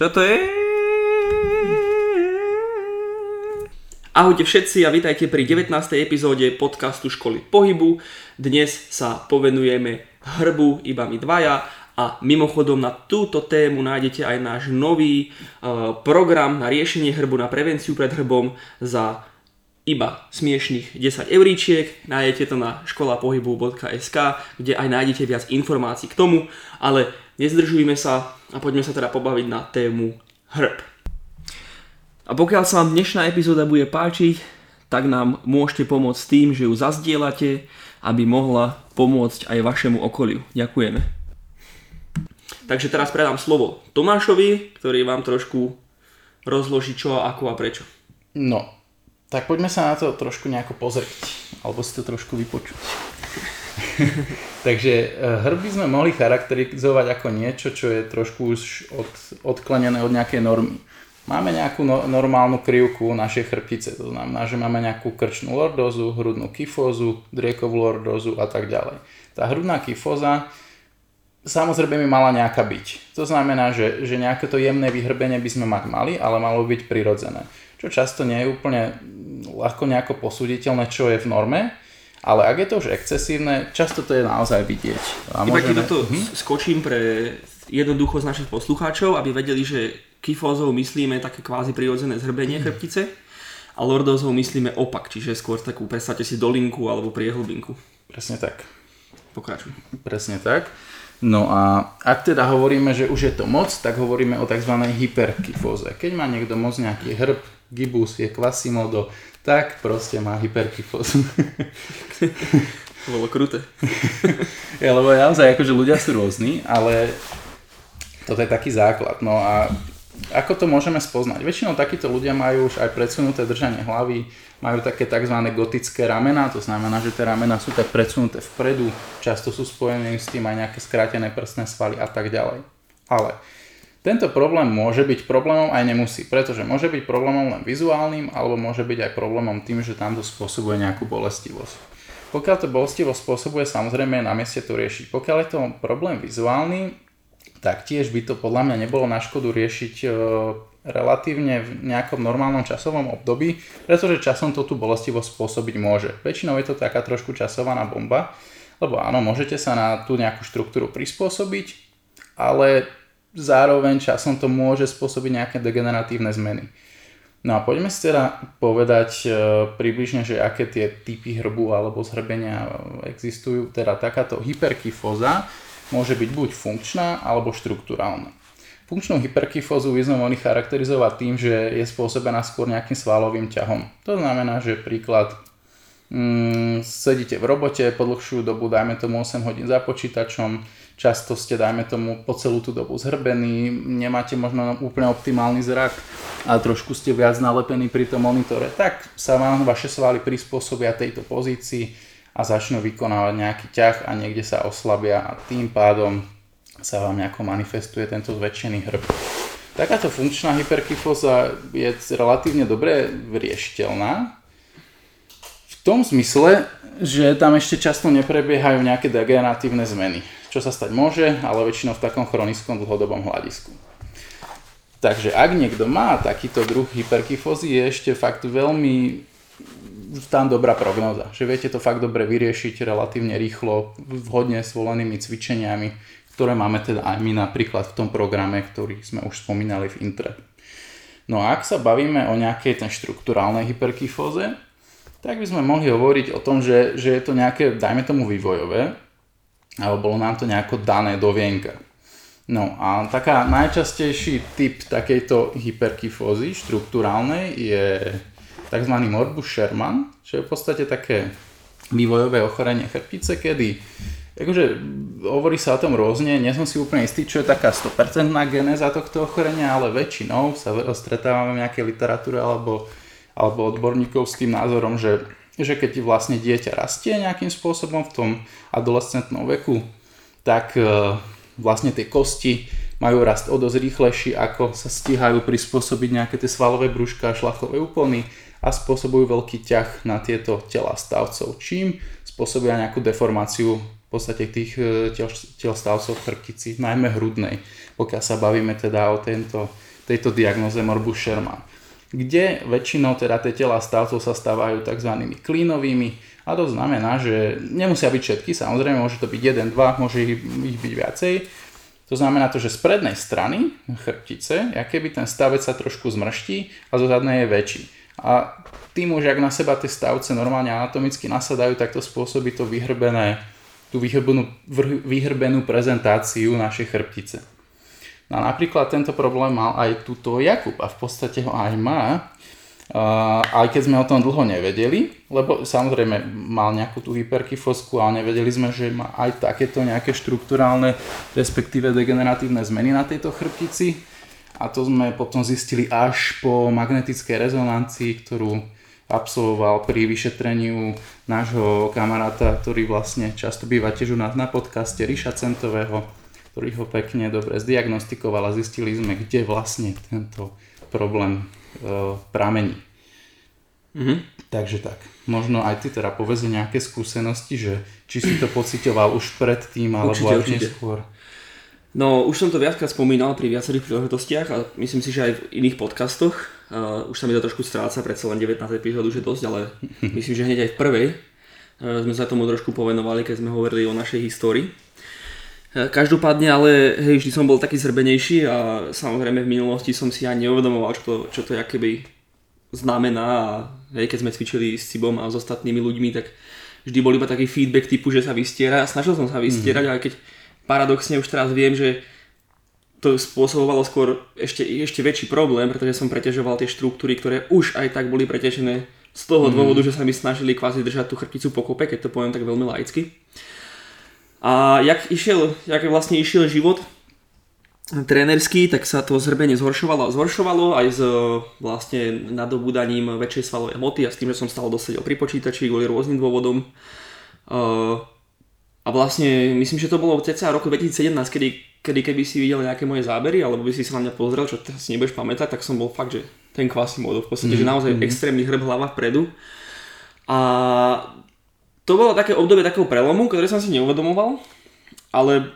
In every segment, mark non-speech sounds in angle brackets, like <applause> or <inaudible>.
Čo to je? Ahojte všetci a vítajte pri 19. epizóde podcastu Školy pohybu. Dnes sa povenujeme hrbu iba my dvaja a mimochodom na túto tému nájdete aj náš nový uh, program na riešenie hrbu, na prevenciu pred hrbom za iba smiešných 10 euríčiek. Nájdete to na školapohybu.sk, kde aj nájdete viac informácií k tomu, ale nezdržujme sa a poďme sa teda pobaviť na tému hrb. A pokiaľ sa vám dnešná epizóda bude páčiť, tak nám môžete pomôcť tým, že ju zazdielate, aby mohla pomôcť aj vašemu okoliu. Ďakujeme. Takže teraz predám slovo Tomášovi, ktorý vám trošku rozloží čo, ako a prečo. No, tak poďme sa na to trošku nejako pozrieť, alebo si to trošku vypočuť. <laughs> Takže e, hrby sme mohli charakterizovať ako niečo, čo je trošku už od, odklenené od nejakej normy. Máme nejakú no, normálnu krivku našej chrbtice, to znamená, že máme nejakú krčnú lordózu, hrudnú kyfózu, driekovú lordózu a tak ďalej. Tá hrudná kyfóza samozrejme by mala nejaká byť. To znamená, že, že nejaké to jemné vyhrbenie by sme mať mali, ale malo byť prirodzené čo často nie je úplne ľahko nejako posúditeľné, čo je v norme, ale ak je to už excesívne, často to je naozaj vidieť. A Iba môžeme... toto hm? skočím pre jednoducho z našich poslucháčov, aby vedeli, že kyfózou myslíme také kvázi prirodzené zhrbenie hm. chrbtice a lordózou myslíme opak, čiže skôr takú, predstavte si dolinku alebo priehlbinku. Presne tak. Pokračuj. Presne tak. No a ak teda hovoríme, že už je to moc, tak hovoríme o tzv. hyperkyfóze. Keď má niekto moc nejaký hrb, gibus, je kvasimodo, tak proste má hyperkyfózu. <laughs> Bolo kruté. <laughs> ja, lebo naozaj akože ľudia sú rôzni, ale toto je taký základ. No a ako to môžeme spoznať? Väčšinou takíto ľudia majú už aj predsunuté držanie hlavy, majú také tzv. gotické ramena, to znamená, že tie ramena sú tak predsunuté vpredu, často sú spojené s tým aj nejaké skrátené prstné svaly a tak ďalej. Ale tento problém môže byť problémom aj nemusí, pretože môže byť problémom len vizuálnym alebo môže byť aj problémom tým, že tam to spôsobuje nejakú bolestivosť. Pokiaľ to bolestivosť spôsobuje, samozrejme je na mieste to riešiť. Pokiaľ je to problém vizuálny, tak tiež by to podľa mňa nebolo na škodu riešiť e, relatívne v nejakom normálnom časovom období, pretože časom to tú bolestivosť spôsobiť môže. Väčšinou je to taká trošku časovaná bomba, lebo áno, môžete sa na tú nejakú štruktúru prispôsobiť, ale zároveň časom to môže spôsobiť nejaké degeneratívne zmeny. No a poďme si teda povedať e, približne, že aké tie typy hrbu alebo zhrbenia existujú. Teda takáto hyperkyfóza môže byť buď funkčná alebo štruktúrálna. Funkčnú hyperkyfózu by sme mohli charakterizovať tým, že je spôsobená skôr nejakým svalovým ťahom. To znamená, že príklad mm, sedíte v robote po dlhšiu dobu, dajme tomu 8 hodín za počítačom, často ste, dajme tomu, po celú tú dobu zhrbení, nemáte možno úplne optimálny zrak a trošku ste viac nalepení pri tom monitore, tak sa vám vaše svaly prispôsobia tejto pozícii a začnú vykonávať nejaký ťah a niekde sa oslabia a tým pádom sa vám nejako manifestuje tento zväčšený hrb. Takáto funkčná hyperkyfóza je relatívne dobre riešiteľná, v tom zmysle, že tam ešte často neprebiehajú nejaké degeneratívne zmeny čo sa stať môže, ale väčšinou v takom chronickom dlhodobom hľadisku. Takže ak niekto má takýto druh hyperkyfózy, je ešte fakt veľmi tam dobrá prognoza, že viete to fakt dobre vyriešiť relatívne rýchlo, vhodne svolenými cvičeniami, ktoré máme teda aj my napríklad v tom programe, ktorý sme už spomínali v intre. No a ak sa bavíme o nejakej ten štruktúrálnej hyperkyfóze, tak by sme mohli hovoriť o tom, že, že je to nejaké, dajme tomu vývojové, alebo bolo nám to nejako dané do vienka. No a taká najčastejší typ takejto hyperkyfózy štruktúrálnej je tzv. morbus Sherman, čo je v podstate také vývojové ochorenie chrbtice, kedy akože hovorí sa o tom rôzne, nie som si úplne istý, čo je taká 100% genéza tohto ochorenia, ale väčšinou sa stretávame v nejakej literatúre alebo, alebo odborníkov s tým názorom, že že keď vlastne dieťa rastie nejakým spôsobom v tom adolescentnom veku, tak e, vlastne tie kosti majú rast o dosť rýchlejší, ako sa stíhajú prispôsobiť nejaké tie svalové brúška a šlachové úplny a spôsobujú veľký ťah na tieto tela stavcov, čím spôsobia nejakú deformáciu v podstate tých e, tel, tel stavcov v chrbtici, najmä hrudnej, pokiaľ sa bavíme teda o tento tejto diagnoze morbus Sherman kde väčšinou teda tie tela stavcov sa stávajú tzv. klínovými a to znamená, že nemusia byť všetky, samozrejme môže to byť jeden, dva, môže ich, ich byť viacej. To znamená to, že z prednej strany chrbtice, keby ten stavec sa trošku zmrští a zo zadnej je väčší. A tým už, ak na seba tie stavce normálne anatomicky nasadajú, tak to spôsobí to vyhrbené, tú vyhrbenú, vyhrbenú prezentáciu našej chrbtice. No a napríklad tento problém mal aj túto Jakub a v podstate ho aj má, aj keď sme o tom dlho nevedeli, lebo samozrejme mal nejakú tú hyperkyfosku, ale nevedeli sme, že má aj takéto nejaké štruktúrálne, respektíve degeneratívne zmeny na tejto chrbtici. A to sme potom zistili až po magnetickej rezonancii, ktorú absolvoval pri vyšetreniu nášho kamaráta, ktorý vlastne často býva tiež u nás na podcaste, Ríša Centového, ktorý ho pekne dobre zdiagnostikoval a zistili sme, kde vlastne tento problém e, pramení. Mm-hmm. Takže tak, možno aj ty teda povedz nejaké skúsenosti, že či si to pocitoval už predtým, alebo určite, až určite. neskôr. No, už som to viackrát spomínal pri viacerých príležitostiach a myslím si, že aj v iných podcastoch. Uh, už sa mi to trošku stráca, predsa len 19 epizód už je dosť, ale <laughs> myslím, že hneď aj v prvej uh, sme sa tomu trošku povenovali, keď sme hovorili o našej histórii. E, každopádne ale hej, vždy som bol taký zrbenejší a samozrejme v minulosti som si ani neuvedomoval, čo to, čo to jakoby znamená a hej, keď sme cvičili s Cibom a s ostatnými ľuďmi, tak vždy bol iba taký feedback typu, že sa vystiera a snažil som sa vystierať, mm. ale keď paradoxne už teraz viem, že to spôsobovalo skôr ešte, ešte väčší problém, pretože som preťažoval tie štruktúry, ktoré už aj tak boli preťažené z toho mm. dôvodu, že sa mi snažili kvázi držať tú chrbticu pokope, keď to poviem tak veľmi laicky. A jak, išiel, jak vlastne išiel život trénerský, tak sa to zrbenie zhoršovalo a zhoršovalo aj s vlastne nadobúdaním väčšej svalovej hmoty a s tým, že som stále dosedel pri počítači kvôli rôznym dôvodom. A vlastne myslím, že to bolo cca roku 2017, kedy, kedy keby si videl nejaké moje zábery, alebo by si sa na mňa pozrel, čo teraz si nebudeš pamätať, tak som bol fakt, že ten Quasimodo, v podstate, mm, že naozaj mm. extrémny hrb hlava vpredu. A to bolo také obdobie takého prelomu, ktoré som si neuvedomoval, ale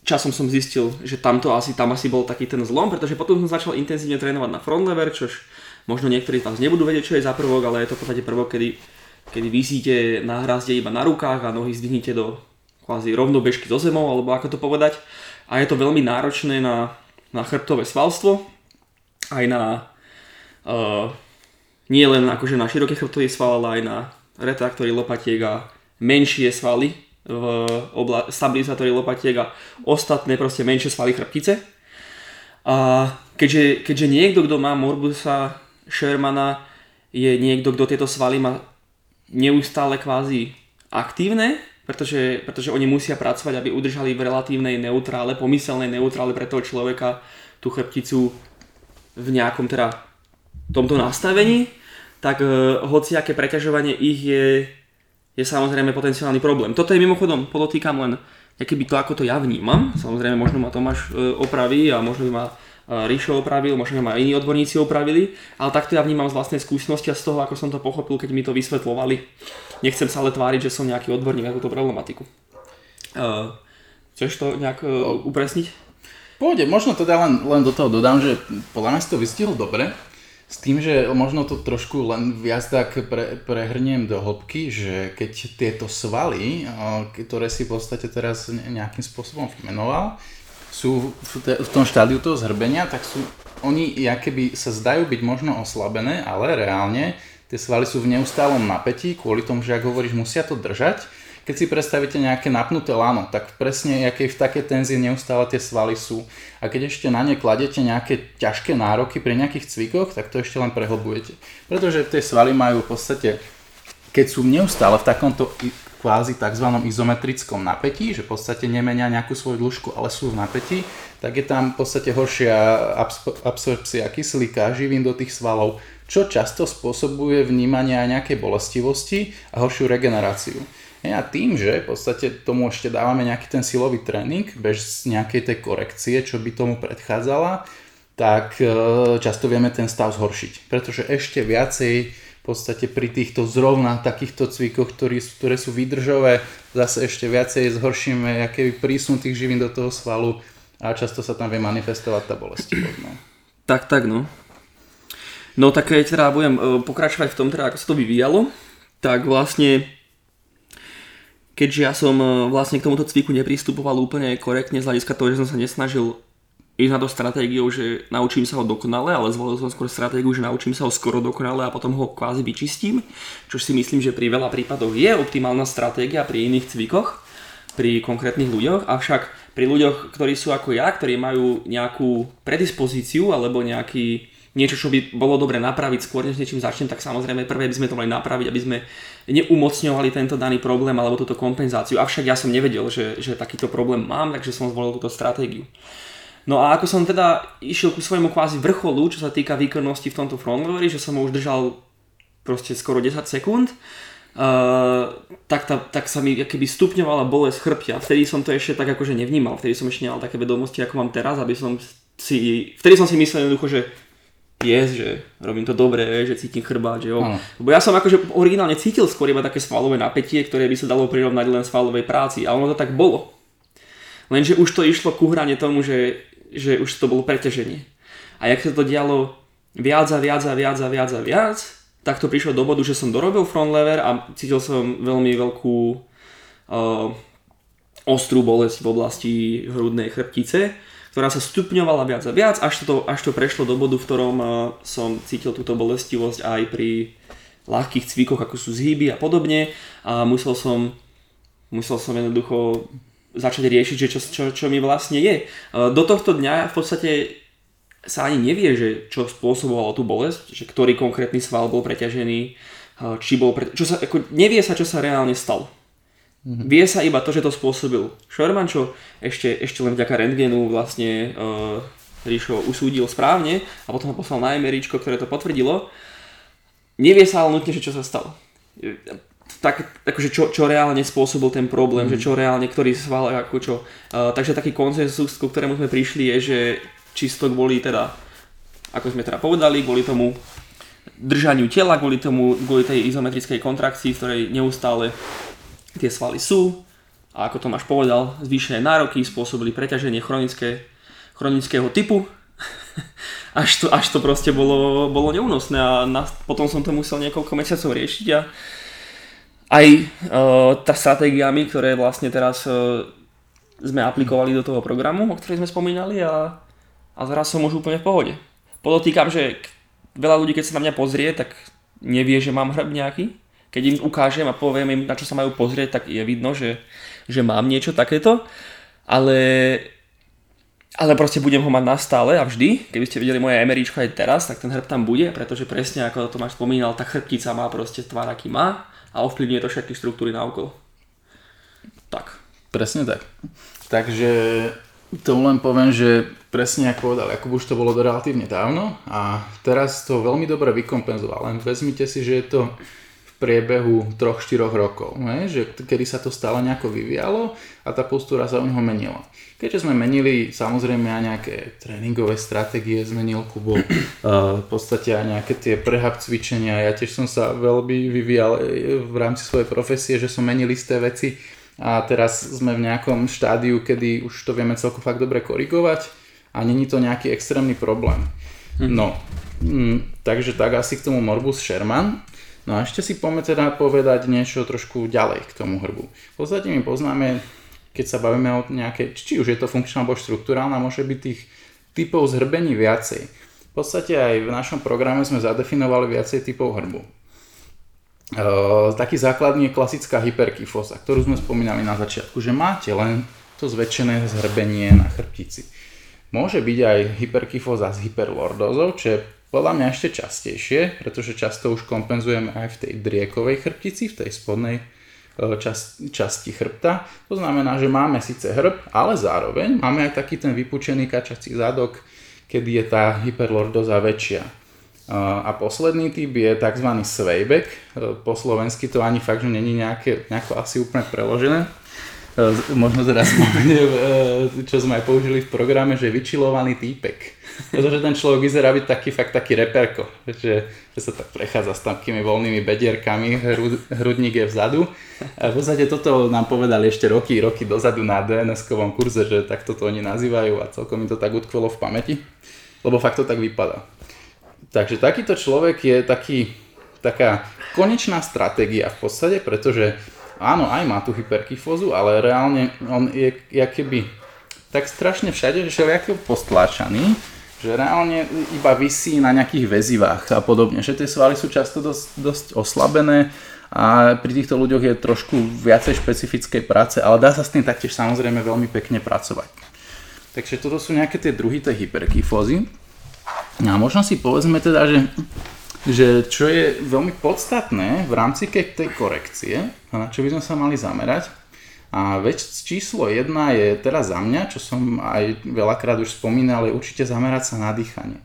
časom som zistil, že tamto asi, tam asi bol taký ten zlom, pretože potom som začal intenzívne trénovať na front lever, čož možno niektorí z vás nebudú vedieť, čo je za prvok, ale je to v podstate prvok, kedy, kedy vysíte na hrazde iba na rukách a nohy zdvihnete do kvázi rovnobežky so zemou, alebo ako to povedať. A je to veľmi náročné na, na chrbtové svalstvo, aj na uh, nie len akože na široký chrbtový sval, ale aj na retraktory lopatiek a menšie svaly v obla- stabilizátory lopatiek a ostatné proste menšie svaly chrbtice. A keďže, keďže niekto, kto má Morbusa Shermana, je niekto, kto tieto svaly má neustále kvázi aktívne, pretože, pretože oni musia pracovať, aby udržali v relatívnej neutrále, pomyselnej neutrále pre toho človeka tú chrbticu v nejakom teda tomto nastavení, tak uh, hociaké preťažovanie ich je, je samozrejme potenciálny problém. Toto je mimochodom, podotýkam len by to, ako to ja vnímam. Samozrejme, možno ma Tomáš uh, opraví a možno by ma uh, opravil, možno ma iní odborníci opravili, ale takto ja vnímam z vlastnej skúsenosti a z toho, ako som to pochopil, keď mi to vysvetlovali. Nechcem sa ale tváriť, že som nejaký odborník na túto problematiku. Uh, chceš to nejak uh, upresniť? Pôjde, možno teda len, len do toho dodám, že podľa nás to vystihol dobre. S tým, že možno to trošku len viac tak pre, prehrniem do hĺbky, že keď tieto svaly, ktoré si v podstate teraz nejakým spôsobom vymenoval, sú v, te, v tom štádiu toho zhrbenia, tak sú oni keby sa zdajú byť možno oslabené, ale reálne tie svaly sú v neustálom napätí, kvôli tomu, že ak hovoríš, musia to držať keď si predstavíte nejaké napnuté lano, tak presne aké v takej tenzie neustále tie svaly sú. A keď ešte na ne kladete nejaké ťažké nároky pri nejakých cvikoch, tak to ešte len prehlbujete. Pretože tie svaly majú v podstate, keď sú neustále v takomto kvázi tzv. izometrickom napätí, že v podstate nemenia nejakú svoju dĺžku, ale sú v napätí, tak je tam v podstate horšia absorpcia kyslíka, živín do tých svalov, čo často spôsobuje vnímanie aj nejakej bolestivosti a horšiu regeneráciu. A tým, že v podstate tomu ešte dávame nejaký ten silový tréning bez nejakej tej korekcie, čo by tomu predchádzala, tak e, často vieme ten stav zhoršiť. Pretože ešte viacej v podstate pri týchto zrovna takýchto cvikoch, ktorý, ktoré sú výdržové, zase ešte viacej zhoršíme aký prísun tých živín do toho svalu a často sa tam vie manifestovať tá bolestivosť. <clears throat> Tak, tak, no. No tak keď teda budem e, pokračovať v tom, teda, ako sa to vyvíjalo, tak vlastne keďže ja som e, vlastne k tomuto cviku nepristupoval úplne korektne z hľadiska toho, že som sa nesnažil ísť na to stratégiou, že naučím sa ho dokonale, ale zvolil som skôr stratégiu, že naučím sa ho skoro dokonale a potom ho kvázi vyčistím, čo si myslím, že pri veľa prípadoch je optimálna stratégia pri iných cvikoch, pri konkrétnych ľuďoch, avšak pri ľuďoch, ktorí sú ako ja, ktorí majú nejakú predispozíciu alebo nejaký niečo, čo by bolo dobre napraviť skôr, než niečím začnem, tak samozrejme prvé by sme to mali napraviť, aby sme neumocňovali tento daný problém alebo túto kompenzáciu. Avšak ja som nevedel, že, že takýto problém mám, takže som zvolil túto stratégiu. No a ako som teda išiel ku svojmu kvázi vrcholu, čo sa týka výkonnosti v tomto frontleveri, že som ho už držal proste skoro 10 sekúnd, uh, tak, ta, tak sa mi keby stupňovala bolesť chrbtia. Vtedy som to ešte tak akože nevnímal, vtedy som ešte nemal také vedomosti, ako mám teraz, aby som si, vtedy som si myslel jednoducho, že pies, že robím to dobre, že cítim chrbát, že jo. Ano. Lebo ja som akože originálne cítil skôr iba také svalové napätie, ktoré by sa dalo prirovnať len svalovej práci a ono to tak bolo. Lenže už to išlo ku hrane tomu, že, že už to bolo preťaženie. A jak sa to dialo viac a viac a viac a viac a viac, tak to prišlo do bodu, že som dorobil front lever a cítil som veľmi veľkú uh, ostrú bolesť v oblasti hrudnej chrbtice ktorá sa stupňovala viac a viac, až to, až to prešlo do bodu, v ktorom uh, som cítil túto bolestivosť aj pri ľahkých cvikoch, ako sú zhyby a podobne a musel som, musel som jednoducho začať riešiť, že čo, čo, čo mi vlastne je. Uh, do tohto dňa v podstate sa ani nevie, že čo spôsobovalo tú bolesť, že ktorý konkrétny sval bol preťažený, uh, či bol pre... čo sa, ako, nevie sa, čo sa reálne stalo. Mm-hmm. Vie sa iba to, že to spôsobil Sherman, čo ešte, ešte len vďaka rentgenu vlastne uh, Ríšo usúdil správne a potom ho poslal na MRIčko, ktoré to potvrdilo. Nevie sa ale nutne, že čo sa stalo. Tak, akože čo, čo reálne spôsobil ten problém, mm. že čo reálne, ktorý sval, ako čo. Uh, takže taký konsensus, ku ktorému sme prišli, je, že čisto kvôli teda, ako sme teda povedali, kvôli tomu držaniu tela, kvôli tomu, kvôli tej izometrickej kontrakcii, v ktorej neustále tie svaly sú a ako Tomáš povedal, zvýšené nároky spôsobili preťaženie chronické, chronického typu <laughs> až to, až to proste bolo, bolo neúnosné a na, potom som to musel niekoľko mesiacov riešiť a aj uh, tá stratégiami, ktoré vlastne teraz uh, sme aplikovali do toho programu, o ktorej sme spomínali a, a teraz som už úplne v pohode. Podotýkam, že veľa ľudí, keď sa na mňa pozrie, tak nevie, že mám hrb nejaký, keď im ukážem a poviem im, na čo sa majú pozrieť, tak je vidno, že, že mám niečo takéto. Ale, ale proste budem ho mať na stále a vždy. Keby ste videli moje emeríčko aj teraz, tak ten hrb tam bude, pretože presne ako to máš spomínal, tá chrbtica má proste tvár, aký má a ovplyvňuje to všetky štruktúry na okolo. Tak. Presne tak. Takže to len poviem, že presne ako povedal Jakub, už to bolo relatívne dávno a teraz to veľmi dobre vykompenzoval. Len vezmite si, že je to priebehu 3-4 rokov, ne? že kedy sa to stále nejako vyvíjalo a tá postúra sa u neho menila. Keďže sme menili samozrejme aj nejaké tréningové stratégie, zmenil Kubo, <clears throat> v podstate aj nejaké tie prehab cvičenia, ja tiež som sa veľmi vyvíjal e, v rámci svojej profesie, že som menil isté veci a teraz sme v nejakom štádiu, kedy už to vieme celkom fakt dobre korigovať a není to nejaký extrémny problém. Hm. No, mm, takže tak asi k tomu Morbus Sherman. No a ešte si poďme teda povedať niečo trošku ďalej k tomu hrbu. V podstate my poznáme, keď sa bavíme o nejaké, či už je to funkčná alebo štruktúrálna, môže byť tých typov zhrbení viacej. V podstate aj v našom programe sme zadefinovali viacej typov hrbu. E, taký základný je klasická hyperkyfoza, ktorú sme spomínali na začiatku, že máte len to zväčšené zhrbenie na chrbtici. Môže byť aj hyperkyfoza s hyperlordozou, čo je podľa mňa ešte častejšie, pretože často už kompenzujeme aj v tej driekovej chrbtici, v tej spodnej e, čas, časti chrbta. To znamená, že máme síce hrb, ale zároveň máme aj taký ten vypučený kačací zadok, kedy je tá hyperlordoza väčšia. E, a posledný typ je tzv. swayback. E, po slovensky to ani fakt, že není nejaké, nejako asi úplne preložené. Možno teraz <laughs> spomeniem, čo sme aj použili v programe, že vyčilovaný týpek pretože ten človek vyzerá byť taký fakt taký reperko, že, že sa tak prechádza s takými voľnými bedierkami, hrud, hrudník je vzadu. A v podstate toto nám povedali ešte roky, roky dozadu na DNS-kovom kurze, že takto to oni nazývajú a celkom mi to tak utkvelo v pamäti. lebo fakt to tak vypadá. Takže takýto človek je taký, taká konečná stratégia v podstate, pretože áno, aj má tú hyperkyfózu, ale reálne on je keby tak strašne všade, že všelijako postláčaný, že reálne iba vysí na nejakých väzivách a podobne, že tie svaly sú často dosť, dosť oslabené a pri týchto ľuďoch je trošku viacej špecifickej práce, ale dá sa s tým taktiež samozrejme veľmi pekne pracovať. Takže toto sú nejaké tie druhy tej hyperkyfózy. A možno si povedzme teda, že, že čo je veľmi podstatné v rámci tej korekcie, na čo by sme sa mali zamerať, a vec číslo jedna je teraz za mňa, čo som aj veľakrát už spomínal, je určite zamerať sa na dýchanie.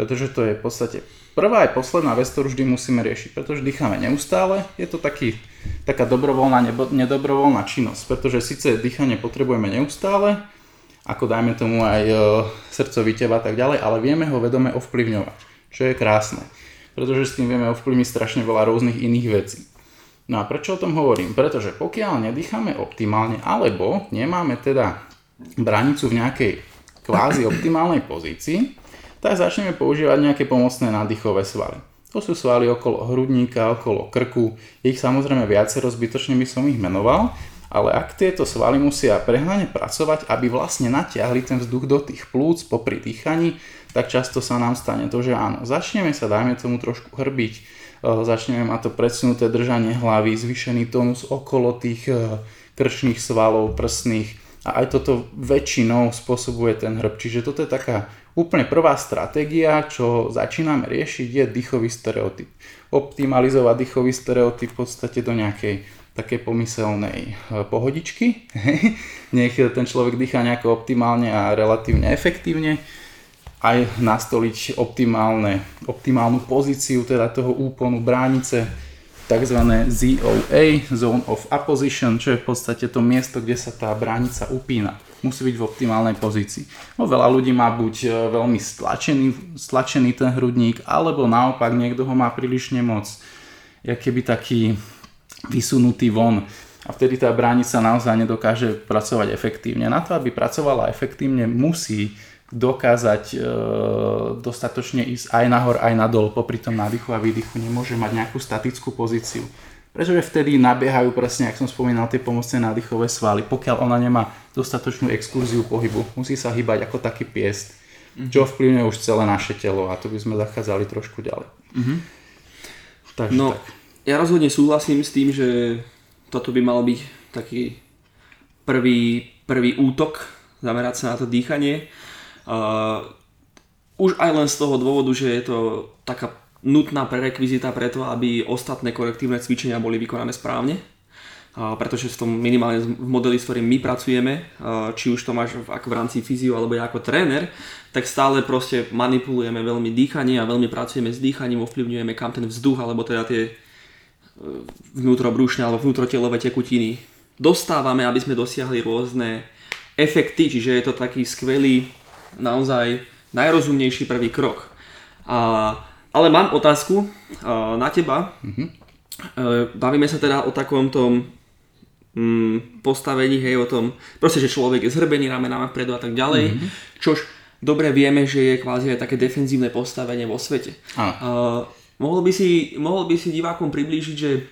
Pretože to je v podstate prvá aj posledná vec, ktorú vždy musíme riešiť. Pretože dýchame neustále, je to taký, taká dobrovoľná, nebo, nedobrovoľná činnosť. Pretože síce dýchanie potrebujeme neustále, ako dajme tomu aj e, srdcový teba a tak ďalej, ale vieme ho vedome ovplyvňovať, čo je krásne. Pretože s tým vieme ovplyvniť strašne veľa rôznych iných vecí. No a prečo o tom hovorím? Pretože pokiaľ nedýchame optimálne, alebo nemáme teda branicu v nejakej kvázi optimálnej pozícii, tak začneme používať nejaké pomocné nádychové svaly. To sú svaly okolo hrudníka, okolo krku, ich samozrejme viacero, zbytočne by som ich menoval, ale ak tieto svaly musia prehnane pracovať, aby vlastne natiahli ten vzduch do tých plúc popri dýchaní, tak často sa nám stane to, že áno, začneme sa, dajme tomu trošku hrbiť, Eh, začneme mať to predsunuté držanie hlavy, zvýšený tónus okolo tých eh, krčných svalov, prsných a aj toto väčšinou spôsobuje ten hrb. Čiže toto je taká úplne prvá stratégia, čo začíname riešiť, je dýchový stereotyp. Optimalizovať dýchový stereotyp v podstate do nejakej také pomyselnej eh, pohodičky. <laughs> Nech ten človek dýcha nejako optimálne a relatívne efektívne aj nastoliť optimálne, optimálnu pozíciu teda toho úponu bránice, tzv. ZOA, Zone of Apposition, čo je v podstate to miesto, kde sa tá bránica upína. Musí byť v optimálnej pozícii. No, veľa ľudí má buď e, veľmi stlačený, stlačený ten hrudník, alebo naopak niekto ho má príliš nemoc, keby taký vysunutý von. A vtedy tá bránica naozaj nedokáže pracovať efektívne. Na to, aby pracovala efektívne, musí dokázať e, dostatočne ísť aj nahor, aj nadol popri tom nádychu a výdychu. Nemôže mať nejakú statickú pozíciu. Pretože vtedy nabiehajú presne, ako som spomínal, tie pomocné nádychové svaly. Pokiaľ ona nemá dostatočnú exkurziu pohybu, musí sa hýbať ako taký piest, čo vplyvňuje už celé naše telo a to by sme zachádzali trošku ďalej. Mm-hmm. Takže no, tak. ja rozhodne súhlasím s tým, že toto by malo byť taký prvý, prvý útok, zamerať sa na to dýchanie Už aj len z toho dôvodu, že je to taká nutná prerekvizita preto, aby ostatné korektívne cvičenia boli vykonané správne. Uh, pretože v tom minimálne v modeli, s ktorým my pracujeme, či už to máš v, ako v rámci fyzio alebo ja ako tréner, tak stále proste manipulujeme veľmi dýchanie a veľmi pracujeme s dýchaním, ovplyvňujeme kam ten vzduch alebo teda tie vnútrobrušné alebo vnútrotelové tekutiny dostávame, aby sme dosiahli rôzne efekty, čiže je to taký skvelý naozaj najrozumnejší prvý krok. A, ale mám otázku uh, na teba. Mm-hmm. Bavíme sa teda o takom tom um, postavení, hej, o tom, proste, že človek je zhrbený ramenami vpredu a tak ďalej, mm-hmm. čož dobre vieme, že je kvázi aj také defenzívne postavenie vo svete. Uh, mohol, by si, mohol by si divákom priblížiť, že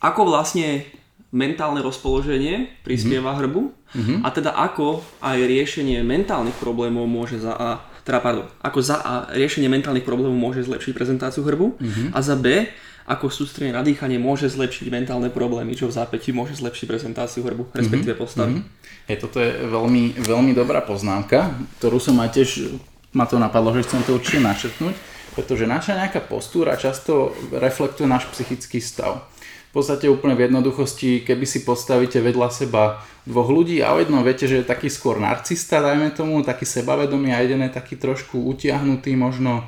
ako vlastne mentálne rozpoloženie prispieva mm-hmm. hrbu mm-hmm. a teda ako aj riešenie mentálnych problémov môže za A, teda pardon, ako za A riešenie mentálnych problémov môže zlepšiť prezentáciu hrbu mm-hmm. a za B ako sústredenie na dýchanie môže zlepšiť mentálne problémy, čo v zápäti môže zlepšiť prezentáciu hrbu, respektíve mm-hmm. postavy. Mm-hmm. Je, toto je veľmi, veľmi dobrá poznámka, ktorú som aj tiež, ma to napadlo, že chcem to určite načrtnúť, pretože naša nejaká postúra často reflektuje náš psychický stav podstate úplne v jednoduchosti, keby si postavíte vedľa seba dvoch ľudí a o jednom viete, že je taký skôr narcista, dajme tomu, taký sebavedomý a jeden je taký trošku utiahnutý, možno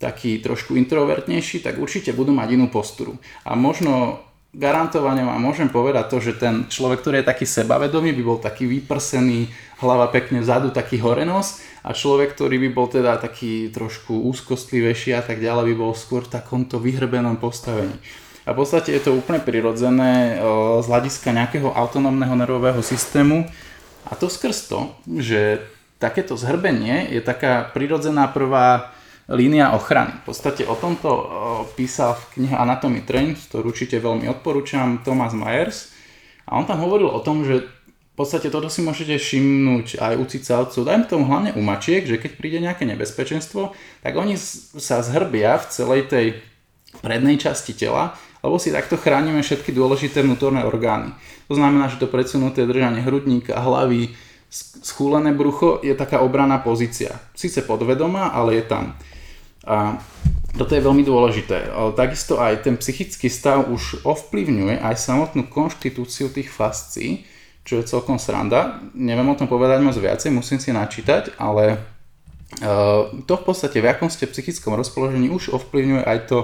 taký trošku introvertnejší, tak určite budú mať inú posturu. A možno garantovane vám môžem povedať to, že ten človek, ktorý je taký sebavedomý, by bol taký vyprsený, hlava pekne vzadu, taký horenos a človek, ktorý by bol teda taký trošku úzkostlivejší a tak ďalej, by bol skôr v takomto vyhrbenom postavení. A v podstate je to úplne prirodzené z hľadiska nejakého autonómneho nervového systému a to skrz to, že takéto zhrbenie je taká prirodzená prvá línia ochrany. V podstate o tomto písal v knihe Anatomy Train, ktorú určite veľmi odporúčam, Thomas Myers. A on tam hovoril o tom, že v podstate toto si môžete všimnúť aj u cicavcov, dajme tomu hlavne u mačiek, že keď príde nejaké nebezpečenstvo, tak oni sa zhrbia v celej tej prednej časti tela, lebo si takto chránime všetky dôležité vnútorné orgány. To znamená, že to predsunuté držanie hrudníka, hlavy, schúlené brucho je taká obranná pozícia. Sice podvedomá, ale je tam. A toto je veľmi dôležité. Takisto aj ten psychický stav už ovplyvňuje aj samotnú konštitúciu tých fascií, čo je celkom sranda. Neviem o tom povedať moc viacej, musím si načítať, ale to v podstate v akom ste psychickom rozpoložení už ovplyvňuje aj to,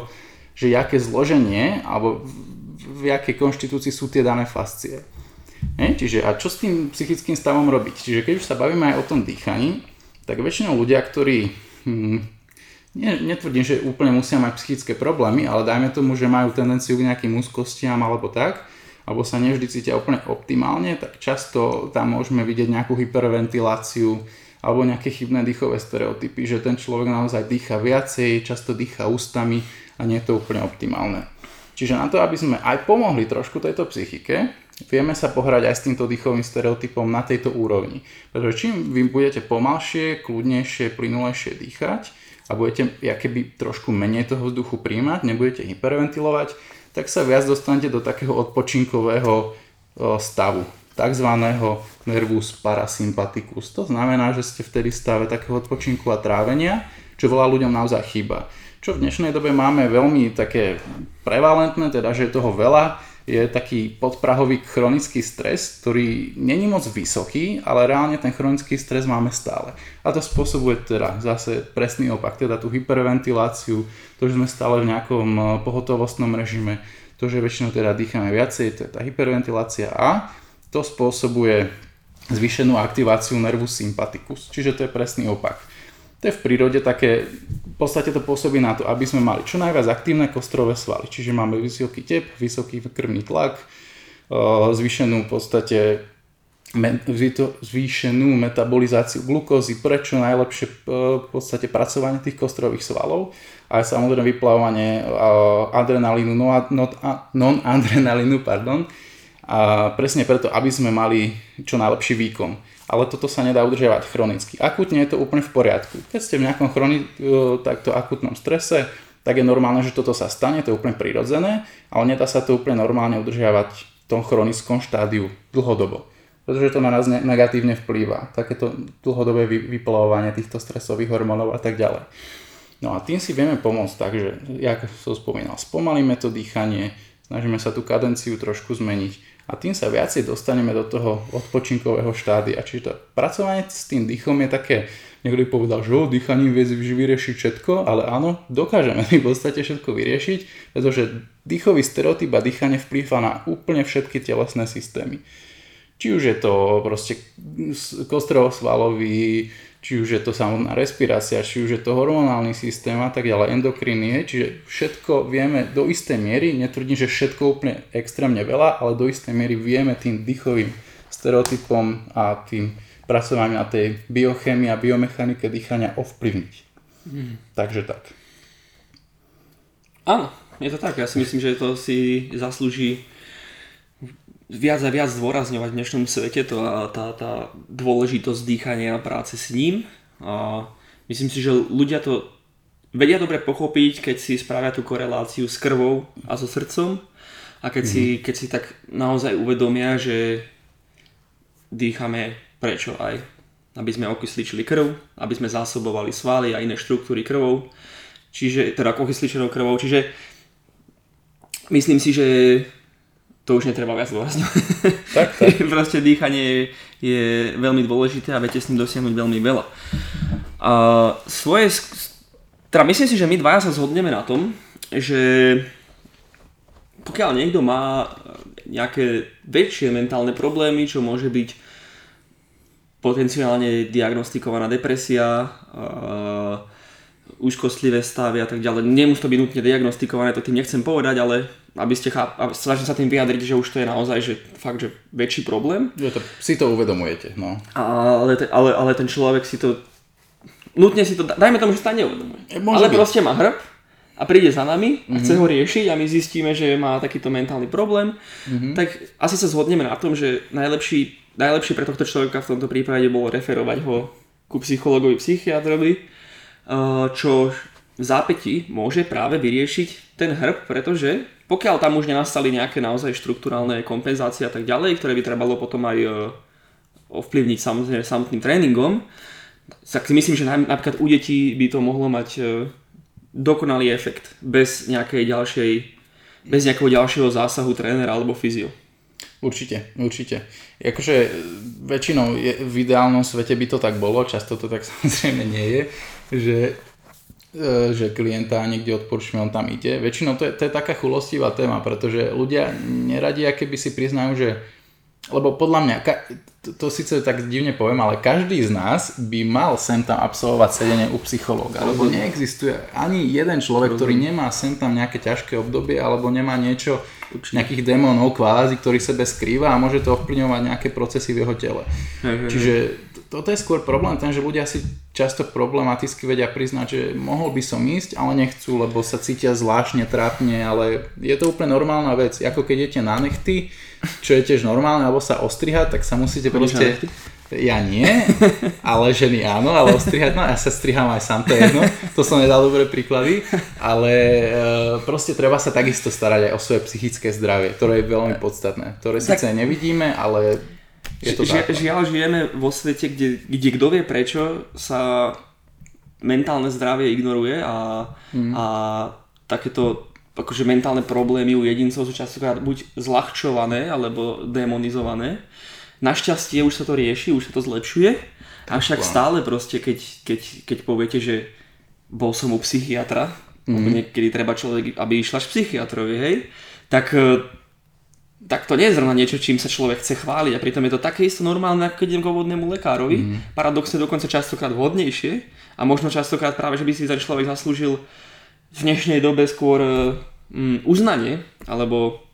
že aké zloženie alebo v jakej konštitúcii sú tie dané fascie. Nie? Čiže a čo s tým psychickým stavom robiť? Čiže keď už sa bavíme aj o tom dýchaní, tak väčšinou ľudia, ktorí hm, nie, netvrdím, že úplne musia mať psychické problémy, ale dajme tomu, že majú tendenciu k nejakým úzkostiam alebo tak, alebo sa nevždy cítia úplne optimálne, tak často tam môžeme vidieť nejakú hyperventiláciu alebo nejaké chybné dýchové stereotypy, že ten človek naozaj dýcha viacej, často dýcha ústami a nie je to úplne optimálne. Čiže na to, aby sme aj pomohli trošku tejto psychike, vieme sa pohrať aj s týmto dýchovým stereotypom na tejto úrovni. Pretože čím vy budete pomalšie, kľudnejšie, plynulejšie dýchať, a budete keby trošku menej toho vzduchu príjmať, nebudete hyperventilovať, tak sa viac dostanete do takého odpočinkového stavu, tzv. nervus parasympaticus. To znamená, že ste vtedy v stave takého odpočinku a trávenia, čo veľa ľuďom naozaj chýba. Čo v dnešnej dobe máme veľmi také prevalentné, teda že je toho veľa, je taký podprahový chronický stres, ktorý není moc vysoký, ale reálne ten chronický stres máme stále. A to spôsobuje teda zase presný opak, teda tú hyperventiláciu, to, že sme stále v nejakom eh, pohotovostnom režime, to, že väčšinou teda dýchame viacej, to je tá hyperventilácia a to spôsobuje zvýšenú aktiváciu nervus sympaticus, čiže to je presný opak. To je v prírode také, v podstate to pôsobí na to, aby sme mali čo najviac aktívne kostrové svaly. Čiže máme vysoký tep, vysoký krvný tlak, zvýšenú v podstate zvýšenú metabolizáciu glukózy, prečo najlepšie v podstate pracovanie tých kostrových svalov. A samozrejme vyplávanie adrenalínu, non-adrenalínu, pardon, a presne preto, aby sme mali čo najlepší výkon ale toto sa nedá udržiavať chronicky. Akutne je to úplne v poriadku. Keď ste v nejakom chroni, e, takto akutnom strese, tak je normálne, že toto sa stane, to je úplne prirodzené, ale nedá sa to úplne normálne udržiavať v tom chronickom štádiu dlhodobo. Pretože to na nás negatívne vplýva. Takéto dlhodobé vyplavovanie týchto stresových hormónov a tak ďalej. No a tým si vieme pomôcť tak, že, jak som spomínal, spomalíme to dýchanie, snažíme sa tú kadenciu trošku zmeniť a tým sa viacej dostaneme do toho odpočinkového štádia. Čiže to pracovanie s tým dýchom je také, niekto by povedal, že o, dýchaním vie vyriešiť všetko, ale áno, dokážeme <laughs> v podstate všetko vyriešiť, pretože dýchový stereotyp a dýchanie vplýva na úplne všetky telesné systémy. Či už je to proste kostrovosvalový, či už je to samotná respirácia, či už je to hormonálny systém a tak ďalej, endokrinie, čiže všetko vieme do istej miery, netvrdím, že všetko úplne extrémne veľa, ale do istej miery vieme tým dýchovým stereotypom a tým pracovaním na tej biochémii a biomechanike dýchania ovplyvniť. Hmm. Takže tak. Áno, je to tak. Ja si myslím, že to si zaslúži viac a viac zdôrazňovať v dnešnom svete, to, tá, tá dôležitosť dýchania a práce s ním. A myslím si, že ľudia to vedia dobre pochopiť, keď si spravia tú koreláciu s krvou a so srdcom a keď, mm. si, mhm. keď si tak naozaj uvedomia, že dýchame prečo aj aby sme okysličili krv, aby sme zásobovali svaly a iné štruktúry krvou, čiže teda okysličenou krvou, čiže myslím si, že to už netreba viac zdôrazňovať. <laughs> Tak, tak. <laughs> Proste dýchanie je, je veľmi dôležité a viete s ním dosiahnuť veľmi veľa. A svoje, teda myslím si, že my dvaja sa zhodneme na tom, že pokiaľ niekto má nejaké väčšie mentálne problémy, čo môže byť potenciálne diagnostikovaná depresia, úzkostlivé stavy a tak ďalej. Nemusí to byť nutne diagnostikované, to tým nechcem povedať, ale aby ste cháp... snažím sa tým vyjadriť, že už to je naozaj že fakt, že väčší problém. Že to, si to uvedomujete, no. Ale, ale, ale ten človek si to nutne si to, dajme tomu, že sa neuvedomuje. Môže ale byť. proste má hrb a príde za nami a chce ho riešiť a my zistíme, že má takýto mentálny problém, tak asi sa zhodneme na tom, že najlepší, najlepšie pre tohto človeka v tomto prípade bolo referovať ho ku psychologovi, psychiatrovi, eh, čo v zápäti môže práve vyriešiť ten hrb, pretože pokiaľ tam už nenastali nejaké naozaj štruktúrálne kompenzácie a tak ďalej, ktoré by trebalo potom aj eh, ovplyvniť samozrejme samotným tréningom, tak si myslím, že napríklad u detí by to mohlo mať e, dokonalý efekt bez nejakej ďalšej bez nejakého ďalšieho zásahu trénera alebo fyzio. Určite, určite. Akože väčšinou je, v ideálnom svete by to tak bolo, často to tak <laughs> samozrejme nie je, že, že klienta niekde odporúčame, on tam ide. Väčšinou to je, to je taká chulostivá téma, pretože ľudia neradi, keby si priznajú, že lebo podľa mňa, ka- to, to síce tak divne poviem, ale každý z nás by mal sem tam absolvovať sedenie u psychológa, lebo neexistuje ani jeden človek, ktorý nemá sem tam nejaké ťažké obdobie alebo nemá niečo, nejakých démonov kvázi, ktorý sebe skrýva a môže to ovplyvňovať nejaké procesy v jeho tele. Hej, hej, Čiže toto je skôr problém ten, že ľudia si často problematicky vedia priznať, že mohol by som ísť, ale nechcú, lebo sa cítia zvláštne, trápne, ale je to úplne normálna vec. Ako keď idete na nechty, čo je tiež normálne, alebo sa ostrihať, tak sa musíte proste... Ja nie, ale ženy áno, ale ostrihať, no ja sa striham aj sám, to je jedno, to som nedal dobré príklady, ale e, proste treba sa takisto starať aj o svoje psychické zdravie, ktoré je veľmi podstatné, ktoré síce nevidíme, ale je to Ži- tak. žiaľ, žijeme vo svete, kde, kde kto vie prečo sa mentálne zdravie ignoruje a, Mhm. a takéto akože mentálne problémy u jedincov sú častokrát buď zľahčované alebo demonizované. Našťastie už sa to rieši, už sa to zlepšuje, avšak stále proste, keď, keď, keď poviete, že bol som u psychiatra, lebo niekedy treba človek, aby išla k psychiatrovi, hej, tak tak to nie je zrovna niečo, čím sa človek chce chváliť a pritom je to také isto normálne, ako keď idem k obvodnému lekárovi, mm. paradoxne dokonca častokrát vhodnejšie a možno častokrát práve, že by si ten človek zaslúžil v dnešnej dobe skôr e, mm, uznanie alebo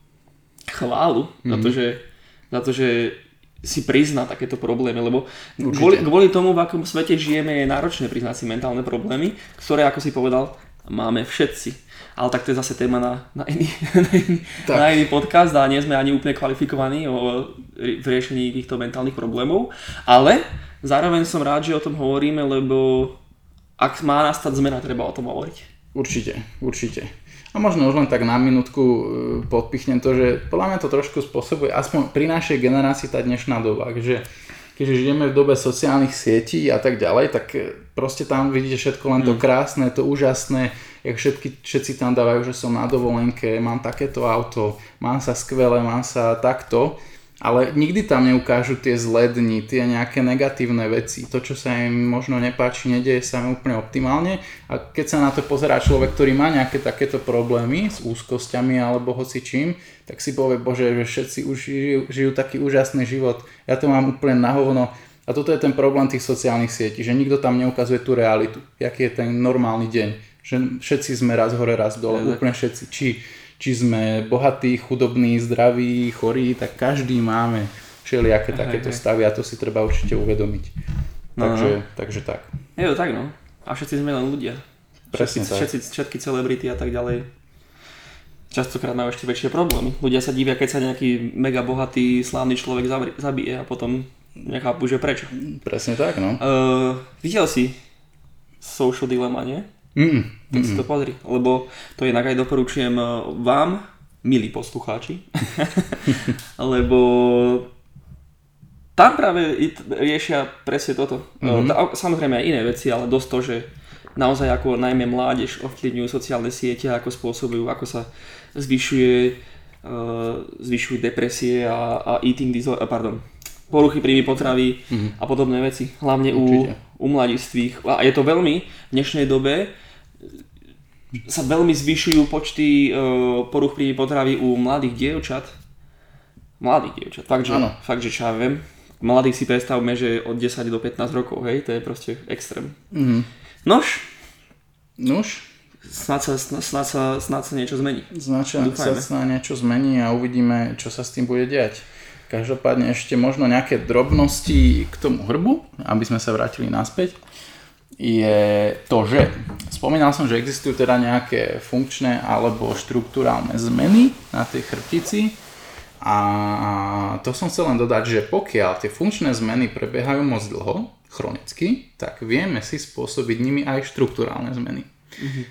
chválu mm. za, to, že, za to, že si prizná takéto problémy, lebo kvôli, kvôli tomu, v akom svete žijeme, je náročné priznať si mentálne problémy, ktoré, ako si povedal, máme všetci. Ale tak to je zase téma na, na, iný, <laughs> na, iný, Tak. na iný podcast a nie sme ani úplne kvalifikovaní o, v riešení týchto mentálnych problémov. Ale zároveň som rád, že o tom hovoríme, lebo ak má nastať zmena, treba o tom hovoriť. Určite, určite. A možno už len tak na minútku e, podpichnem to, že podľa mňa to trošku spôsobuje, aspoň pri našej generácii tá dnešná doba, že keďže žijeme v dobe sociálnych sietí a tak ďalej, tak e, proste tam vidíte všetko len to krásne, to úžasné, jak všetky, všetci tam dávajú, že som na dovolenke, mám takéto auto, mám sa skvelé, mám sa takto, ale nikdy tam neukážu tie zlé dni, tie nejaké negatívne veci, to, čo sa im možno nepáči, nedieje sa im úplne optimálne. A keď sa na to pozerá človek, ktorý má nejaké takéto problémy s úzkosťami alebo hoci čím, tak si povie, bože, že všetci už žijú, žijú taký úžasný život, ja to mám úplne na hovno. A toto je ten problém tých sociálnych sietí, že nikto tam neukazuje tú realitu, aký je ten normálny deň, že všetci sme raz hore, raz dole, úplne všetci, či či sme bohatí, chudobní, zdraví, chorí, tak každý máme všelijaké takéto stavy a to si treba určite uvedomiť. Takže, takže tak. Je to tak, no. A všetci sme len ľudia. Presne všetci, tak. všetci, všetky celebrity a tak ďalej. Častokrát majú ešte väčšie problémy. Ľudia sa divia, keď sa nejaký mega bohatý, slávny človek zabije a potom nechápu, že prečo. Presne tak, no. Uh, videl si Social Dilemma, nie? Mm, Tak si to pozri, lebo to inak aj doporučujem eh, vám, milí poslucháči, <laughs> lebo tam práve riešia presne toto. Mm-hmm. Samozrejme aj iné veci, ale dosť to, že naozaj ako najmä mládež ovplyvňujú sociálne siete, ako spôsobujú, ako sa zvyšuje, eh, zvyšujú depresie a, a eating disorder, pardon, poruchy príjmy potravy mm-hmm. a podobné veci, hlavne u, u mladistvých. A je to veľmi v dnešnej dobe sa veľmi zvyšujú počty uh, poruch príjmy potravy u mladých dievčat. Mladých dievčat, fakt, že, fakt, že čo ja viem. Mladých si predstavme, že od 10 do 15 rokov, hej, to je proste extrém. mm. Nož, Nuž, snad sa, snad, sa, snad sa niečo zmení. Sa Dúfajme. sa niečo zmení a uvidíme, čo sa s tým bude diať. Každopádne ešte možno nejaké drobnosti k tomu hrbu, aby sme sa vrátili naspäť, je to, že spomínal som, že existujú teda nejaké funkčné alebo štruktúrálne zmeny na tej chrbtici a to som chcel len dodať, že pokiaľ tie funkčné zmeny prebiehajú moc dlho, chronicky, tak vieme si spôsobiť nimi aj štruktúrálne zmeny.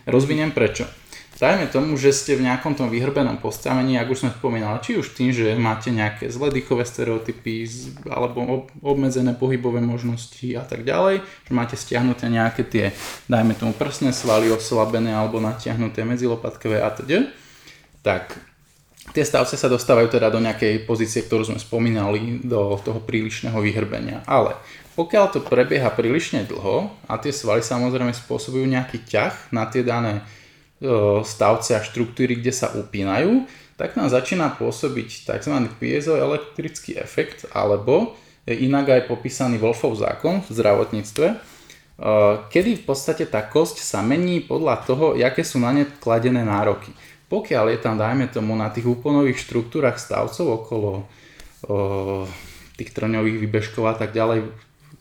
Rozviniem prečo. Dajme tomu, že ste v nejakom tom vyhrbenom postavení, ako už som spomínal, či už tým, že máte nejaké zlé dýchové stereotypy alebo ob- obmedzené pohybové možnosti a tak ďalej, že máte stiahnuté nejaké tie, dajme tomu prsné svaly oslabené alebo natiahnuté medzilopatkové a teda, tak tie stavce sa dostávajú teda do nejakej pozície, ktorú sme spomínali, do toho prílišného vyhrbenia. Ale pokiaľ to prebieha prílišne dlho a tie svaly samozrejme spôsobujú nejaký ťah na tie dané stavce a štruktúry, kde sa upínajú, tak nám začína pôsobiť tzv. piezoelektrický efekt, alebo inak aj popísaný Wolfov zákon v zdravotníctve, e, kedy v podstate tá kosť sa mení podľa toho, aké sú na ne kladené nároky. Pokiaľ je tam, dajme tomu, na tých úponových štruktúrach stavcov okolo o, tých trňových výbežkov a tak ďalej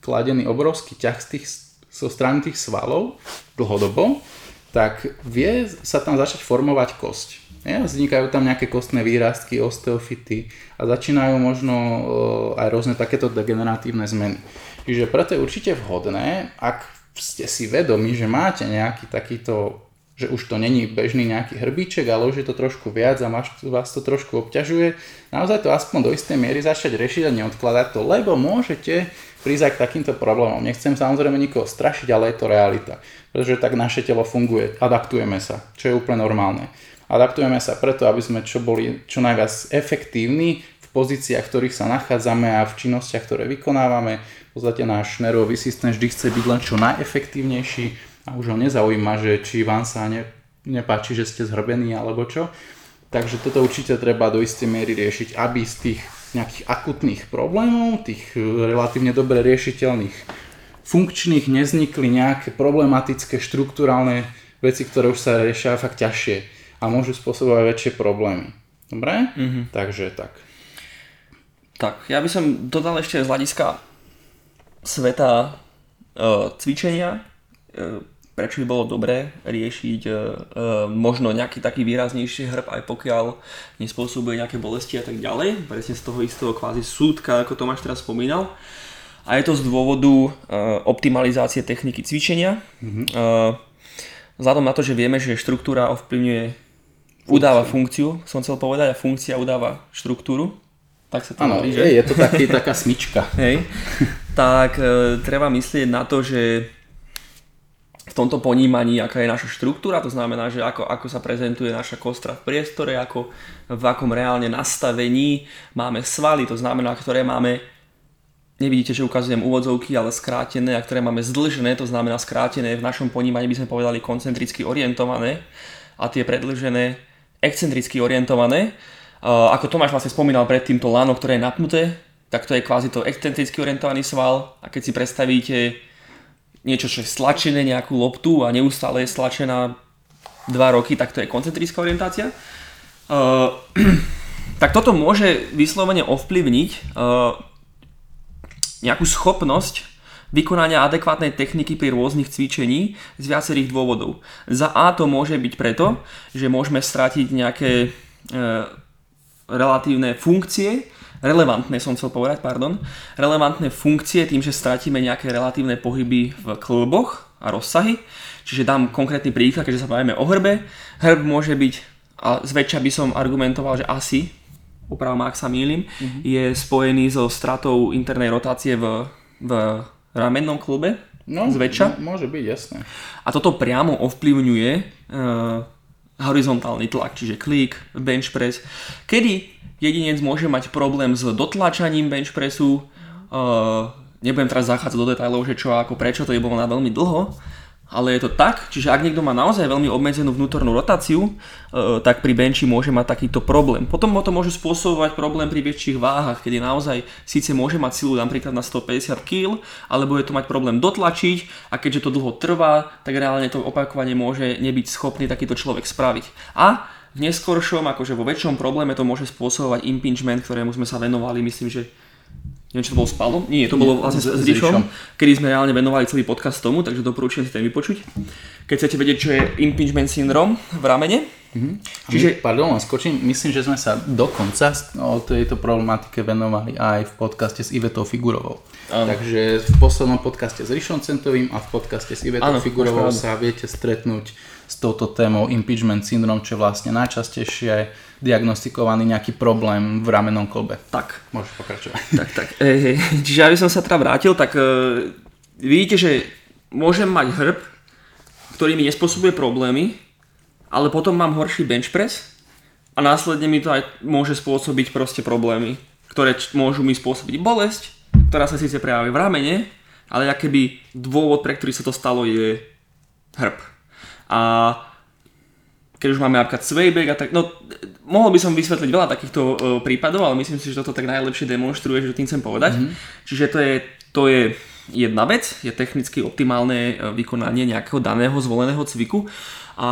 kladený obrovský ťah z tých, zo strany tých svalov dlhodobo, tak vie sa tam začať formovať kosť. Vznikajú tam nejaké kostné výrastky, osteofity a začínajú možno e, aj rôzne takéto degeneratívne zmeny. Čiže preto je určite vhodné, ak ste si vedomi, že máte nejaký takýto že už to není bežný nejaký hrbíček, ale už je to trošku viac a vás to trošku obťažuje, naozaj to aspoň do istej miery začať riešiť a neodkladať to, lebo môžete prísť aj k takýmto problémom. Nechcem samozrejme nikoho strašiť, ale je to realita. Pretože tak naše telo funguje, adaptujeme sa, čo je úplne normálne. Adaptujeme sa preto, aby sme čo boli čo najviac efektívni v pozíciách, v ktorých sa nachádzame a v činnostiach, ktoré vykonávame. V podstate náš nervový systém vždy chce byť len čo najefektívnejší a už ho nezaujíma, že či vám sa ne, nepáči, že ste zhrbení alebo čo. Takže toto určite treba do istej miery riešiť, aby z tých nejakých akutných problémov, tých e, relatívne dobre riešiteľných funkčných neznikli nejaké problematické štruktúrálne veci, ktoré už sa riešia fakt ťažšie a môžu spôsobovať väčšie problémy. Dobre? Mm-hmm. Takže tak. Tak, ja by som dodal ešte z hľadiska sveta uh, cvičenia, uh, prečo by bolo dobré riešiť uh, uh, možno nejaký taký výraznejší hrb, aj pokiaľ nespôsobuje nejaké bolesti a tak ďalej, presne z toho istého kvázi súdka, ako Tomáš teraz spomínal. A je to z dôvodu uh, optimalizácie techniky cvičenia. Mm-hmm. Vzhľadom na to, že vieme, že štruktúra ovplyvňuje, udáva funkciu, som chcel povedať, a funkcia udáva štruktúru. Tak sa to Áno, hovorí, je, že? je to taký, taká smyčka. <laughs> Hej, tak e, treba myslieť na to, že v tomto ponímaní, aká je naša štruktúra, to znamená, že ako, ako sa prezentuje naša kostra v priestore, ako, v akom reálne nastavení máme svaly, to znamená, ktoré máme, nevidíte, že ukazujem úvodzovky, ale skrátené, a ktoré máme zdlžené, to znamená skrátené, v našom ponímaní by sme povedali koncentricky orientované a tie predlžené excentricky orientované. Ako Tomáš vlastne spomínal predtým, to lano, ktoré je napnuté, tak to je kvázi to excentricky orientovaný sval a keď si predstavíte niečo, čo je stlačené, nejakú loptu a neustále je stlačená 2 roky, tak to je koncentrická orientácia. Uh, <clears throat> tak toto môže vyslovene ovplyvniť uh, nejakú schopnosť vykonania adekvátnej techniky pri rôznych cvičení z viacerých dôvodov. Za A to môže byť preto, že môžeme stratiť nejaké e, relatívne funkcie, relevantné som chcel povedať, pardon, relevantné funkcie tým, že stratíme nejaké relatívne pohyby v klboch a rozsahy. Čiže dám konkrétny príklad, keďže sa bavíme o hrbe. Hrb môže byť, a zväčša by som argumentoval, že asi, opravom ak sa mýlim, mm-hmm. je spojený so stratou internej rotácie v, v ramennom klube, No, zväčša. m- môže byť, jasné. A toto priamo ovplyvňuje uh, horizontálny tlak, čiže klik, bench press, kedy jedinec môže mať problém s dotlačaním bench pressu, uh, nebudem teraz zachádzať do detajlov, že čo ako prečo, to je bolo na veľmi dlho, ale je to tak, čiže ak niekto má naozaj veľmi obmedzenú vnútornú rotáciu, e, tak pri benchi môže mať takýto problém. Potom to môže spôsobovať problém pri väčších váhach, kedy naozaj síce môže mať silu napríklad na 150 kg, ale bude to mať problém dotlačiť a keďže to dlho trvá, tak reálne to opakovanie môže nebyť schopný takýto človek spraviť. A v neskoršom, akože vo väčšom probléme to môže spôsobovať impingement, ktorému sme sa venovali, myslím, že neviem, čo to bolo s Palom? Nie, to bolo vlastne s, s Rišom, kedy sme reálne venovali celý podcast tomu, takže doporučujem si ten vypočuť. Keď chcete vedieť, čo je impingement syndrom v ramene. Mm-hmm. Čiže... My, pardon, skočím, myslím, že sme sa dokonca o tejto problematike venovali aj v podcaste s Ivetou Figurovou. Ano. Takže v poslednom podcaste s Rišom Centovým a v podcaste s Ivetou ano, Figurovou sa viete stretnúť s touto témou impeachment syndrom, čo je vlastne najčastejšie diagnostikovaný nejaký problém v ramennom kolbe. Tak. Môžeš pokračovať. <laughs> Tak, tak. E, čiže aby som sa teda vrátil, tak e, vidíte, že môžem mať hrb, ktorý mi nespôsobuje problémy, ale potom mám horší bench press a následne mi to aj môže spôsobiť proste problémy, ktoré môžu mi spôsobiť bolesť, ktorá sa síce prejaví v ramene, ale keby dôvod, pre ktorý sa to stalo, je hrb. A keď už máme napríklad swayback a tak, no mohol by som vysvetliť veľa takýchto uh, prípadov, ale myslím si, že toto tak najlepšie demonstruje, že tým chcem povedať. Mm-hmm. Čiže to je, to je jedna vec, je technicky optimálne uh, vykonanie nejakého daného zvoleného cviku a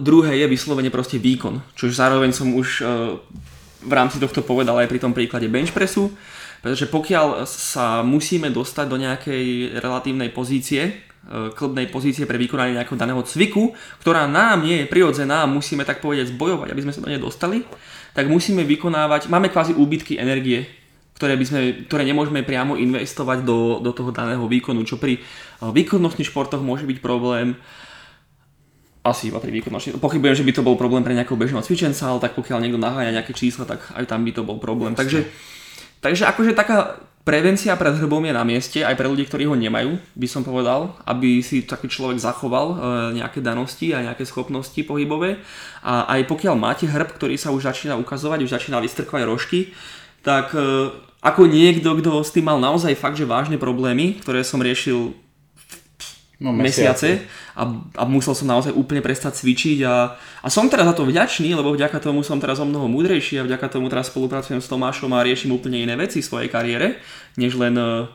druhé je vyslovene proste výkon, čo zároveň som už uh, v rámci tohto povedal aj pri tom príklade bench pressu, pretože pokiaľ sa musíme dostať do nejakej relatívnej pozície, E, klubnej pozície pre vykonanie nejakého daného cviku, ktorá nám nie je prirodzená a musíme tak povedať zbojovať, aby sme sa do nej dostali, tak musíme vykonávať, máme kvázi úbytky energie, ktoré, by sme, ktoré nemôžeme priamo investovať do, do toho daného výkonu, čo pri e, výkonnostných športoch môže byť problém, asi iba pri výkonnosti. Pochybujem, že by to bol problém pre nejakého bežného cvičenca, ale tak pokiaľ niekto naháňa nejaké čísla, tak aj tam by to bol problém. Takže, takže akože taká Prevencia pred hrbom je na mieste aj pre ľudí, ktorí ho nemajú, by som povedal, aby si taký človek zachoval e, nejaké danosti a nejaké schopnosti pohybové. A aj pokiaľ máte hrb, ktorý sa už začína ukazovať, už začína vystrkovať rožky, tak e, ako niekto, kto s tým mal naozaj fakt, že vážne problémy, ktoré som riešil no, mesiace, a, a musel som naozaj úplne prestať cvičiť a, a som teraz za to vďačný, lebo vďaka tomu som teraz o mnoho múdrejší a vďaka tomu teraz spolupracujem s Tomášom a riešim úplne iné veci v svojej kariére, než len uh,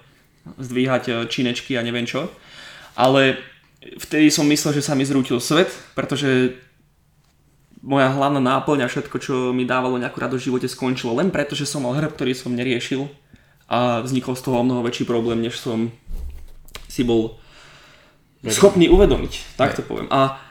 zdvíhať uh, činečky a neviem čo. Ale vtedy som myslel, že sa mi zrútil svet, pretože moja hlavná náplň a všetko, čo mi dávalo nejakú radosť v živote skončilo len preto, že som mal hrb, ktorý som neriešil a vznikol z toho o mnoho väčší problém, než som si bol schopný uvedomiť, tak to poviem. A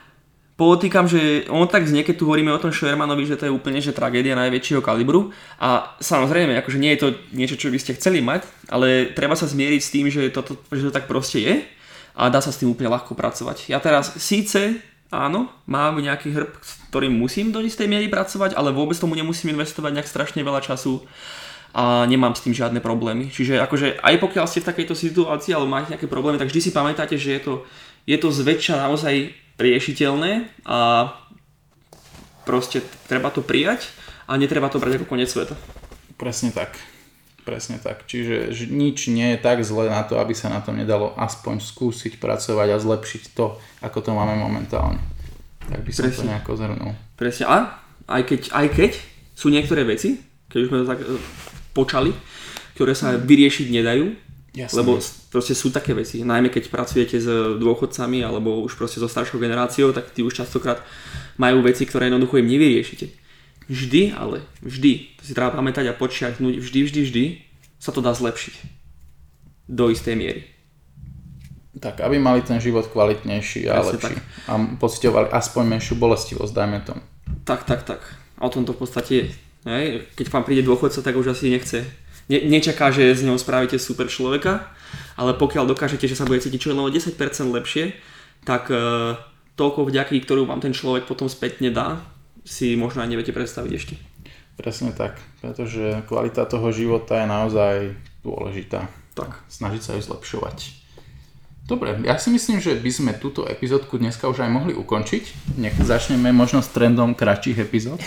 Podotýkam, že on tak znie, keď tu hovoríme o tom Shermanovi, že to je úplne že tragédia najväčšieho kalibru a samozrejme, akože nie je to niečo, čo by ste chceli mať, ale treba sa zmieriť s tým, že, to, že to tak proste je a dá sa s tým úplne ľahko pracovať. Ja teraz síce, áno, mám nejaký hrb, ktorým musím do istej miery pracovať, ale vôbec tomu nemusím investovať nejak strašne veľa času a nemám s tým žiadne problémy. Čiže akože aj pokiaľ ste v takejto situácii alebo máte nejaké problémy, tak vždy si pamätáte, že je to, je to zväčša naozaj riešiteľné a proste treba to prijať a netreba to brať ako koniec sveta. Presne tak. Presne tak. Čiže nič nie je tak zle na to, aby sa na tom nedalo aspoň skúsiť pracovať a zlepšiť to, ako to máme momentálne. Tak by som Presne. to nejako zhrnul. Presne. A aj keď, aj keď sú niektoré veci, keď už sme to tak počali, ktoré sa vyriešiť nedajú, Jasne. lebo proste sú také veci, najmä keď pracujete s dôchodcami alebo už proste so staršou generáciou, tak tí už častokrát majú veci, ktoré jednoducho im nevyriešite. Vždy, ale vždy, to si treba pamätať a počiarknúť, vždy, vždy, vždy sa to dá zlepšiť. Do istej miery. Tak, aby mali ten život kvalitnejší a Presne lepší. Tak. A pocitovali aspoň menšiu bolestivosť, dajme tomu. Tak, tak, tak. O tom to v podstate je. Hej? Keď vám príde dôchodca, tak už asi nechce. Ne, nečaká, že z neho spravíte super človeka, ale pokiaľ dokážete, že sa bude cítiť čo len o 10% lepšie, tak uh, toľko vďaky, ktorú vám ten človek potom spätne dá, si možno aj neviete predstaviť ešte. Presne tak, pretože kvalita toho života je naozaj dôležitá. Tak. Snažiť sa ju zlepšovať. Dobre, ja si myslím, že by sme túto epizódku dneska už aj mohli ukončiť. Nech začneme možno s trendom kratších epizód.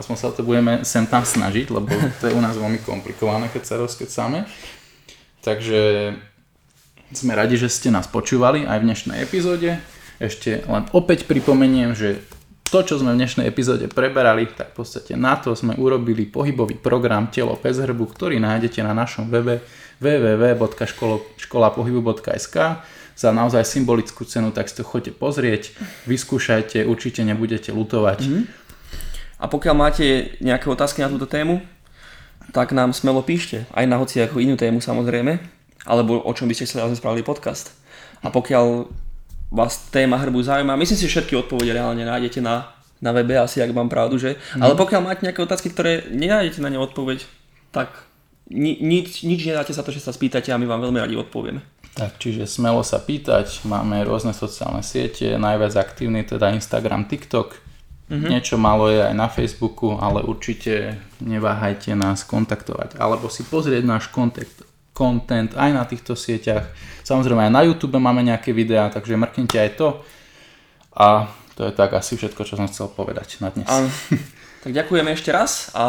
Aspoň sa to budeme sem tam snažiť, lebo to je u nás veľmi komplikované, keď sa rozkecáme. Takže sme radi, že ste nás počúvali aj v dnešnej epizóde. Ešte len opäť pripomeniem, že to, čo sme v dnešnej epizóde preberali, tak v podstate na to sme urobili pohybový program Telo bez hrbu, ktorý nájdete na našom webe www.školapohybu.sk za naozaj symbolickú cenu, tak si to chodite pozrieť, vyskúšajte, určite nebudete lutovať. Mm-hmm. A pokiaľ máte nejaké otázky na túto tému, tak nám smelo píšte, aj na hoci ako inú tému samozrejme, alebo o čom by ste chceli, spravili podcast. A pokiaľ vás téma hrbu zaujíma, myslím si, že všetky odpovede reálne nájdete na, na webe, asi ak mám pravdu, že? Mm. Ale pokiaľ máte nejaké otázky, ktoré nenájdete na ne odpoveď, tak ni, nič, nič nedáte za to, že sa spýtate a my vám veľmi radi odpovieme. Tak, čiže smelo sa pýtať, máme rôzne sociálne siete, najviac aktívny teda Instagram, TikTok, Mm-hmm. Niečo malo je aj na Facebooku, ale určite neváhajte nás kontaktovať. Alebo si pozrieť náš kontakt, content aj na týchto sieťach. Samozrejme aj na YouTube máme nejaké videá, takže mrknite aj to. A to je tak asi všetko, čo som chcel povedať na dnes. Áno. Tak ďakujeme ešte raz a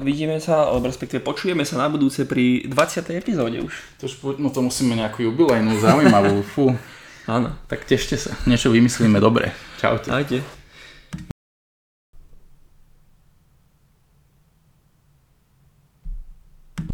vidíme sa, alebo respektíve počujeme sa na budúce pri 20. epizóde už. To už no to musíme nejakú jubilejnú, zaujímavú, fú. <laughs> Áno. Tak tešte sa, niečo vymyslíme dobre. Čaute. Ajte.